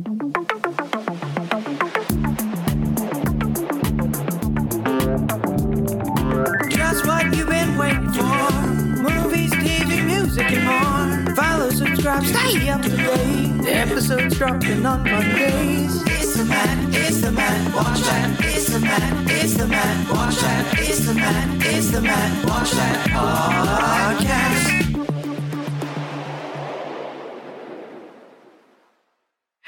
Just what you've been waiting for. Movies, TV, music, and more. Follow, subscribe, stay up to date. Episodes dropping on Mondays. It's the man, it's the man, watch that. It's the man, it's the man, watch that. It's the man, it's the man, watch that podcast.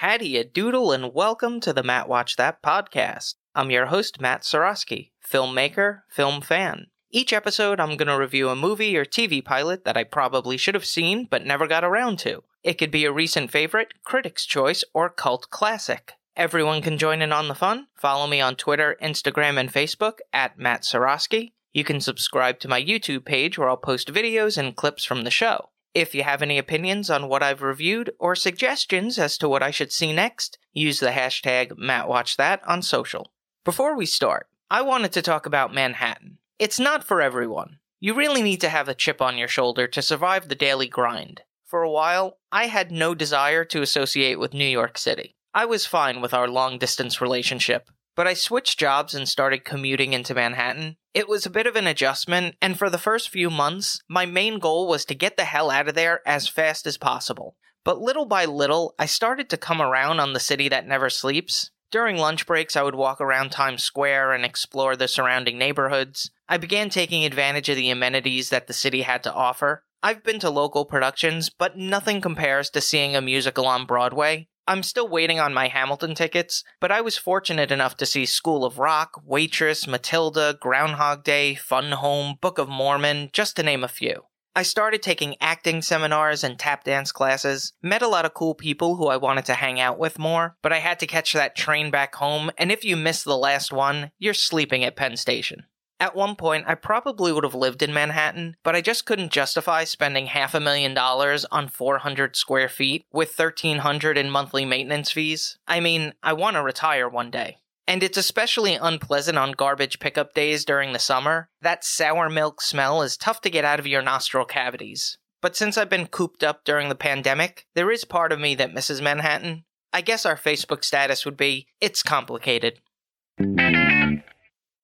Howdy, doodle, and welcome to the Matt Watch That podcast. I'm your host, Matt Sorosky, filmmaker, film fan. Each episode, I'm going to review a movie or TV pilot that I probably should have seen but never got around to. It could be a recent favorite, critic's choice, or cult classic. Everyone can join in on the fun. Follow me on Twitter, Instagram, and Facebook at Matt Sorosky. You can subscribe to my YouTube page where I'll post videos and clips from the show. If you have any opinions on what I've reviewed or suggestions as to what I should see next, use the hashtag MattWatchThat on social. Before we start, I wanted to talk about Manhattan. It's not for everyone. You really need to have a chip on your shoulder to survive the daily grind. For a while, I had no desire to associate with New York City. I was fine with our long distance relationship, but I switched jobs and started commuting into Manhattan. It was a bit of an adjustment, and for the first few months, my main goal was to get the hell out of there as fast as possible. But little by little, I started to come around on the city that never sleeps. During lunch breaks, I would walk around Times Square and explore the surrounding neighborhoods. I began taking advantage of the amenities that the city had to offer. I've been to local productions, but nothing compares to seeing a musical on Broadway. I'm still waiting on my Hamilton tickets, but I was fortunate enough to see School of Rock, Waitress, Matilda, Groundhog Day, Fun Home, Book of Mormon, just to name a few. I started taking acting seminars and tap dance classes, met a lot of cool people who I wanted to hang out with more, but I had to catch that train back home, and if you miss the last one, you're sleeping at Penn Station. At one point, I probably would have lived in Manhattan, but I just couldn't justify spending half a million dollars on 400 square feet with 1300 in monthly maintenance fees. I mean, I want to retire one day. And it's especially unpleasant on garbage pickup days during the summer. That sour milk smell is tough to get out of your nostril cavities. But since I've been cooped up during the pandemic, there is part of me that misses Manhattan. I guess our Facebook status would be it's complicated.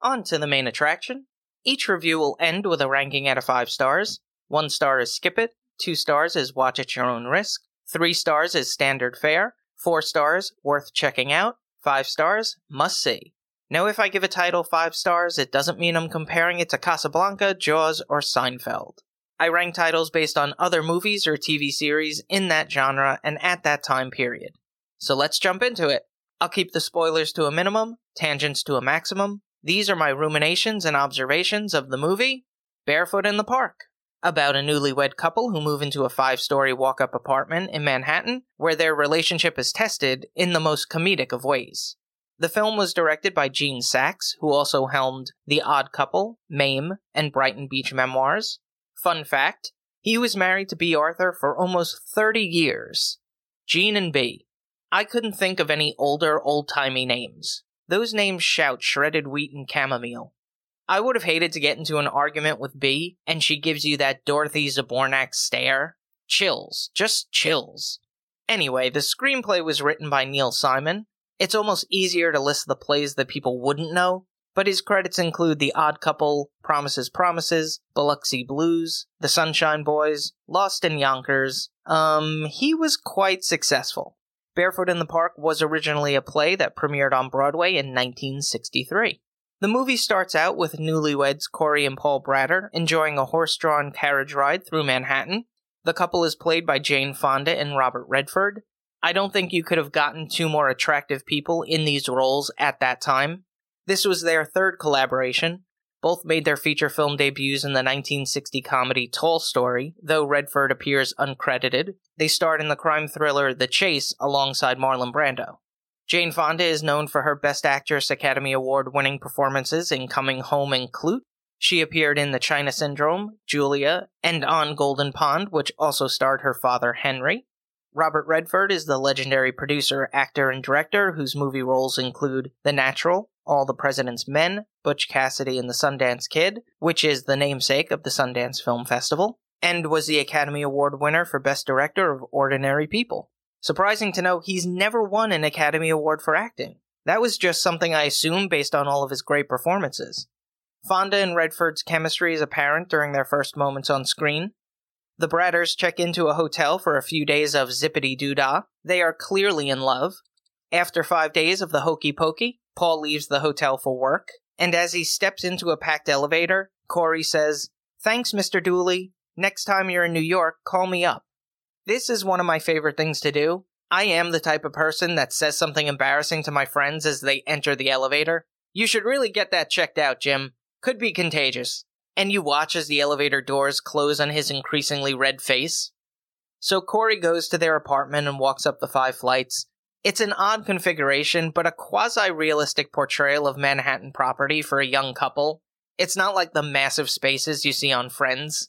On to the main attraction. Each review will end with a ranking out of 5 stars. 1 star is skip it, 2 stars is watch at your own risk, 3 stars is standard fare, 4 stars worth checking out, 5 stars must see. Now, if I give a title 5 stars, it doesn't mean I'm comparing it to Casablanca, Jaws, or Seinfeld. I rank titles based on other movies or TV series in that genre and at that time period. So let's jump into it. I'll keep the spoilers to a minimum, tangents to a maximum, these are my ruminations and observations of the movie Barefoot in the Park, about a newlywed couple who move into a five story walk up apartment in Manhattan where their relationship is tested in the most comedic of ways. The film was directed by Gene Saks, who also helmed The Odd Couple, Mame, and Brighton Beach Memoirs. Fun fact he was married to Bea Arthur for almost 30 years. Gene and B. I couldn't think of any older, old timey names. Those names shout shredded wheat and chamomile. I would have hated to get into an argument with Bea, and she gives you that Dorothy Zbornak stare. Chills. Just chills. Anyway, the screenplay was written by Neil Simon. It's almost easier to list the plays that people wouldn't know, but his credits include The Odd Couple, Promises Promises, Biloxi Blues, The Sunshine Boys, Lost in Yonkers. Um, he was quite successful. Barefoot in the Park was originally a play that premiered on Broadway in 1963. The movie starts out with newlyweds Corie and Paul Bratter enjoying a horse drawn carriage ride through Manhattan. The couple is played by Jane Fonda and Robert Redford. I don't think you could have gotten two more attractive people in these roles at that time. This was their third collaboration, both made their feature film debuts in the 1960 comedy Tall Story, though Redford appears uncredited. They starred in the crime thriller The Chase alongside Marlon Brando. Jane Fonda is known for her Best Actress Academy Award winning performances in Coming Home and Klute. She appeared in The China Syndrome, Julia, and on Golden Pond, which also starred her father Henry. Robert Redford is the legendary producer, actor, and director whose movie roles include The Natural, All the President's Men, Butch Cassidy and the Sundance Kid, which is the namesake of the Sundance Film Festival, and was the Academy Award winner for Best Director of Ordinary People. Surprising to know he's never won an Academy Award for acting. That was just something I assumed based on all of his great performances. Fonda and Redford's chemistry is apparent during their first moments on screen. The Bratters check into a hotel for a few days of zippity doo dah. They are clearly in love. After five days of the hokey pokey, Paul leaves the hotel for work, and as he steps into a packed elevator, Corie says, Thanks, Mr. Dooley. Next time you're in New York, call me up. This is one of my favorite things to do. I am the type of person that says something embarrassing to my friends as they enter the elevator. You should really get that checked out, Jim. Could be contagious. And you watch as the elevator doors close on his increasingly red face. So Corie goes to their apartment and walks up the five flights. It's an odd configuration, but a quasi realistic portrayal of Manhattan property for a young couple. It's not like the massive spaces you see on Friends.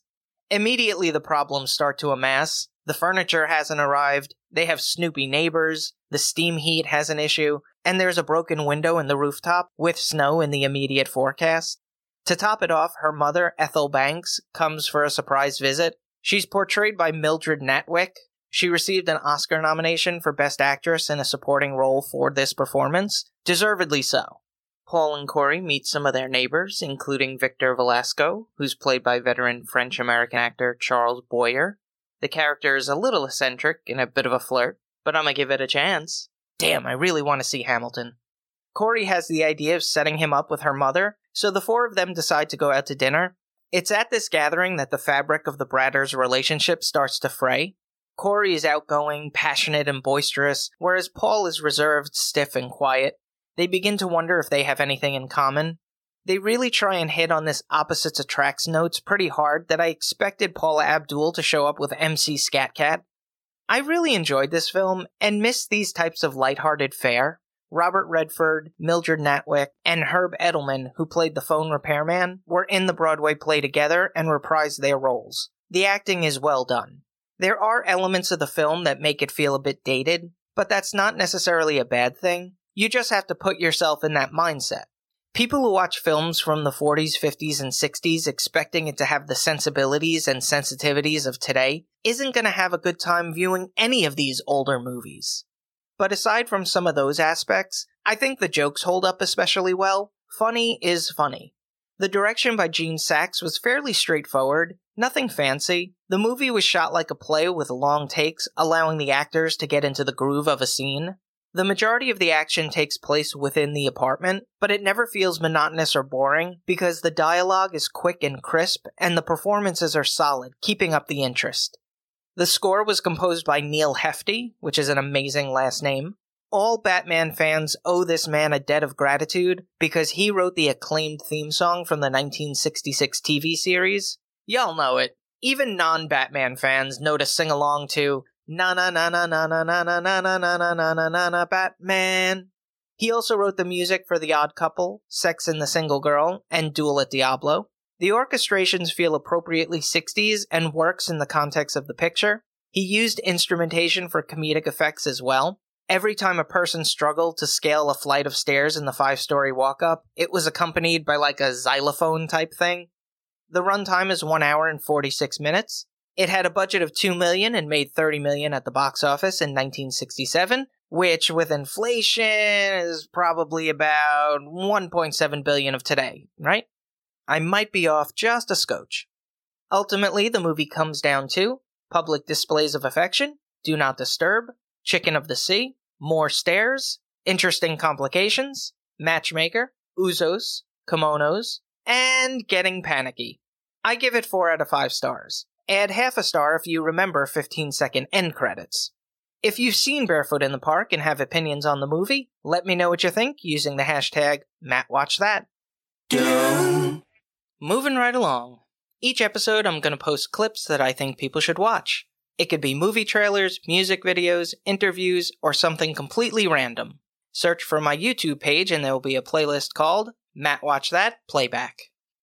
Immediately, the problems start to amass. The furniture hasn't arrived, they have snoopy neighbors, the steam heat has an issue, and there's a broken window in the rooftop with snow in the immediate forecast. To top it off, her mother, Ethel Banks, comes for a surprise visit. She's portrayed by Mildred Natwick. She received an Oscar nomination for Best Actress in a Supporting Role for this performance, deservedly so. Paul and Corie meet some of their neighbors, including Victor Velasco, who's played by veteran French American actor Charles Boyer. The character is a little eccentric and a bit of a flirt, but I'm gonna give it a chance. Damn, I really want to see Hamilton. Corie has the idea of setting him up with her mother, so the four of them decide to go out to dinner. It's at this gathering that the fabric of the Bratters' relationship starts to fray. Corie is outgoing, passionate, and boisterous, whereas Paul is reserved, stiff, and quiet. They begin to wonder if they have anything in common. They really try and hit on this opposites attracts notes pretty hard that I expected Paula Abdul to show up with MC Scat Cat. I really enjoyed this film and missed these types of lighthearted fare. Robert Redford, Mildred Natwick, and Herb Edelman, who played the phone repairman, were in the Broadway play together and reprised their roles. The acting is well done. There are elements of the film that make it feel a bit dated, but that's not necessarily a bad thing. You just have to put yourself in that mindset. People who watch films from the 40s, 50s, and 60s expecting it to have the sensibilities and sensitivities of today isn't going to have a good time viewing any of these older movies. But aside from some of those aspects, I think the jokes hold up especially well. Funny is funny. The direction by Gene Saks was fairly straightforward, nothing fancy. The movie was shot like a play with long takes, allowing the actors to get into the groove of a scene. The majority of the action takes place within the apartment, but it never feels monotonous or boring because the dialogue is quick and crisp and the performances are solid, keeping up the interest. The score was composed by Neal Hefti, which is an amazing last name. All Batman fans owe this man a debt of gratitude because he wrote the acclaimed theme song from the 1966 TV series. Y'all know it. Even non Batman fans know to sing along to Na na na na na na na na na na na na na na na na Batman. He also wrote the music for The Odd Couple, Sex and the Single Girl, and Duel at Diablo. The orchestrations feel appropriately 60s and works in the context of the picture. He used instrumentation for comedic effects as well. Every time a person struggled to scale a flight of stairs in the five story walk up, it was accompanied by like a xylophone type thing. The runtime is 1 hour and 46 minutes. It had a budget of 2 million and made 30 million at the box office in 1967, which with inflation is probably about 1.7 billion of today, right? I might be off just a scotch. Ultimately, the movie comes down to public displays of affection, do not disturb, chicken of the sea, more stairs, interesting complications, matchmaker, ouzos, kimonos, and getting panicky. I give it 4 out of 5 stars. Add half a star if you remember 15 second end credits. If you've seen Barefoot in the Park and have opinions on the movie, let me know what you think using the hashtag MattWatchThat. Moving right along. Each episode, I'm going to post clips that I think people should watch. It could be movie trailers, music videos, interviews, or something completely random. Search for my YouTube page and there will be a playlist called Matt Watch That Playback.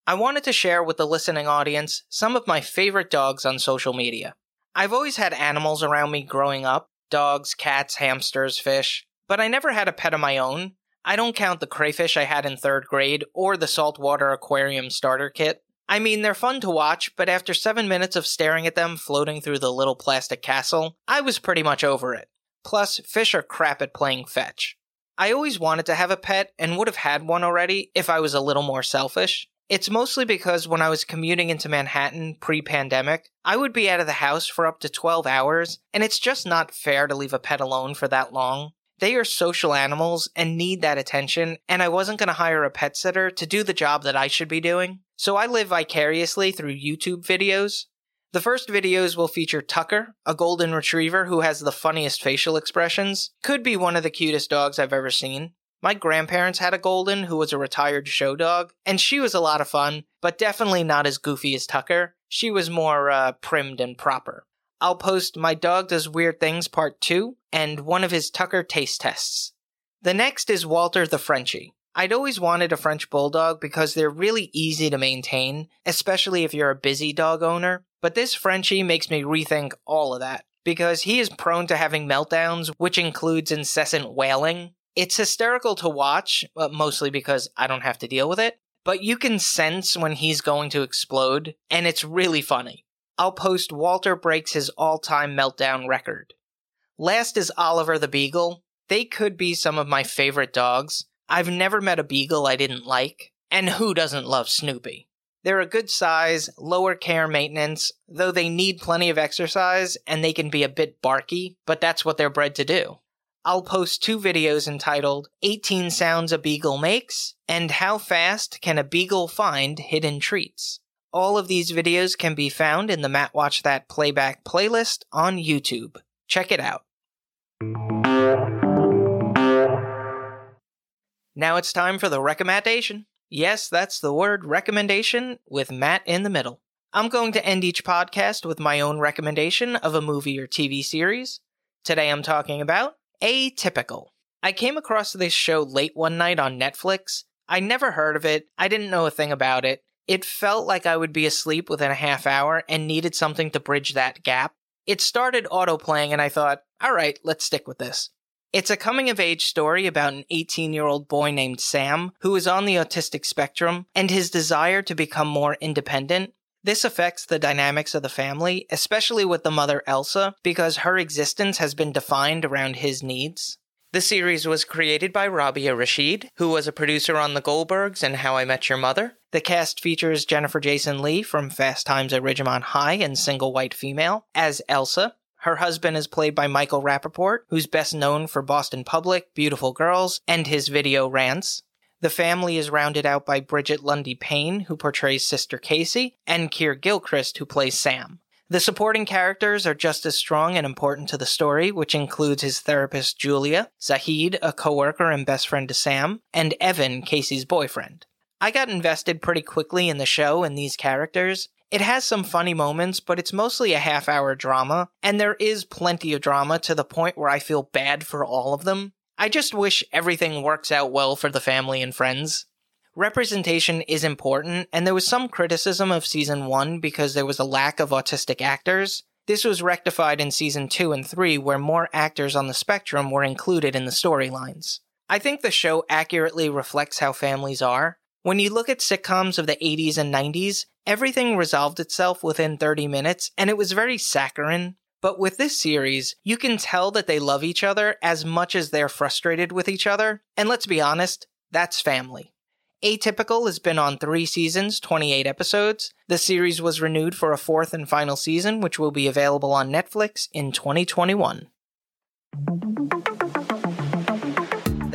I wanted to share with the listening audience some of my favorite dogs on social media. I've always had animals around me growing up dogs, cats, hamsters, fish, but I never had a pet of my own. I don't count the crayfish I had in third grade or the saltwater aquarium starter kit. I mean, they're fun to watch, but after seven minutes of staring at them floating through the little plastic castle, I was pretty much over it. Plus, fish are crap at playing fetch. I always wanted to have a pet and would have had one already if I was a little more selfish. It's mostly because when I was commuting into Manhattan pre pandemic, I would be out of the house for up to 12 hours, and it's just not fair to leave a pet alone for that long. They are social animals and need that attention, and I wasn't going to hire a pet sitter to do the job that I should be doing. So I live vicariously through YouTube videos. The first videos will feature Tucker, a golden retriever who has the funniest facial expressions. Could be one of the cutest dogs I've ever seen. My grandparents had a golden who was a retired show dog, and she was a lot of fun, but definitely not as goofy as Tucker. She was more uh, primmed and proper. I'll post My Dog Does Weird Things Part 2 and one of his Tucker taste tests. The next is Walter the Frenchie. I'd always wanted a French Bulldog because they're really easy to maintain, especially if you're a busy dog owner. But this Frenchie makes me rethink all of that because he is prone to having meltdowns, which includes incessant wailing. It's hysterical to watch, mostly because I don't have to deal with it, but you can sense when he's going to explode, and it's really funny. I'll post Walter breaks his all time meltdown record. Last is Oliver the Beagle. They could be some of my favorite dogs, I've never met a beagle I didn't like, and who doesn't love Snoopy? They're a good size, lower care maintenance, though they need plenty of exercise and they can be a bit barky, but that's what they're bred to do. I'll post two videos entitled 18 Sounds a Beagle Makes and How Fast Can a Beagle Find Hidden Treats. All of these videos can be found in the Matt Watch That Playback playlist on YouTube. Check it out. Now it's time for the recommendation. Yes, that's the word recommendation with Matt in the middle. I'm going to end each podcast with my own recommendation of a movie or TV series. Today I'm talking about Atypical. I came across this show late one night on Netflix. I never heard of it, I didn't know a thing about it. It felt like I would be asleep within a half hour and needed something to bridge that gap. It started autoplaying and I thought, alright, let's stick with this. It's a coming of age story about an 18 year old boy named Sam who is on the autistic spectrum and his desire to become more independent. This affects the dynamics of the family, especially with the mother Elsa, because her existence has been defined around his needs. The series was created by Robia Rashid, who was a producer on The Goldbergs and How I Met Your Mother. The cast features Jennifer Jason Leigh from Fast Times at Ridgemont High and Single White Female as Elsa, her husband is played by Michael Rapaport, who's best known for Boston Public, Beautiful Girls, and his video rants. The family is rounded out by Brigette Lundy Paine, who portrays Sister Casey, and Keir Gilchrist, who plays Sam. The supporting characters are just as strong and important to the story, which includes his therapist Julia, Zahid, a coworker and best friend to Sam, and Evan, Casey's boyfriend. I got invested pretty quickly in the show and these characters, it has some funny moments, but it's mostly a half hour drama, and there is plenty of drama to the point where I feel bad for all of them. I just wish everything works out well for the family and friends. Representation is important, and there was some criticism of season 1 because there was a lack of autistic actors. This was rectified in season 2 and 3, where more actors on the spectrum were included in the storylines. I think the show accurately reflects how families are. When you look at sitcoms of the 80s and 90s, everything resolved itself within 30 minutes, and it was very saccharine. But with this series, you can tell that they love each other as much as they're frustrated with each other, and let's be honest, that's family. Atypical has been on three seasons, 28 episodes. The series was renewed for a fourth and final season, which will be available on Netflix in 2021.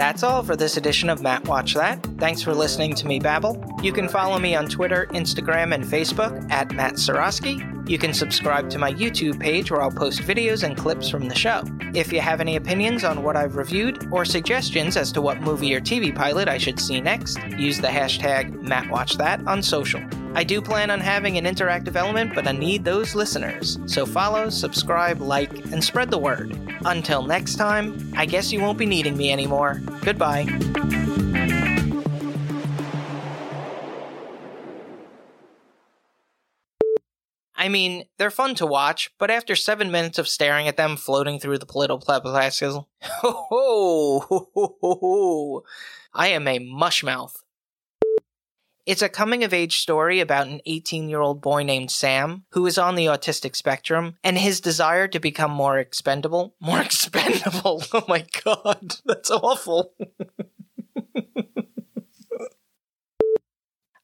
That's all for this edition of Matt Watch That. Thanks for listening to me babble. You can follow me on Twitter, Instagram, and Facebook at Matt Sorosky. You can subscribe to my YouTube page where I'll post videos and clips from the show. If you have any opinions on what I've reviewed or suggestions as to what movie or TV pilot I should see next, use the hashtag MattWatchThat on social. I do plan on having an interactive element, but I need those listeners. So follow, subscribe, like, and spread the word. Until next time, I guess you won't be needing me anymore. Goodbye. I mean, they're fun to watch, but after seven minutes of staring at them floating through the political ho ho ho ho ho, I am a mushmouth. It's a coming of age story about an 18 year old boy named Sam who is on the autistic spectrum and his desire to become more expendable. More expendable. Oh my god, that's awful.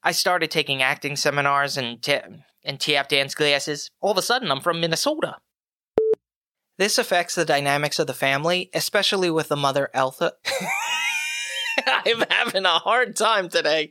I started taking acting seminars and, ta- and tap dance classes. All of a sudden, I'm from Minnesota. This affects the dynamics of the family, especially with the mother, Eltha. I'm having a hard time today.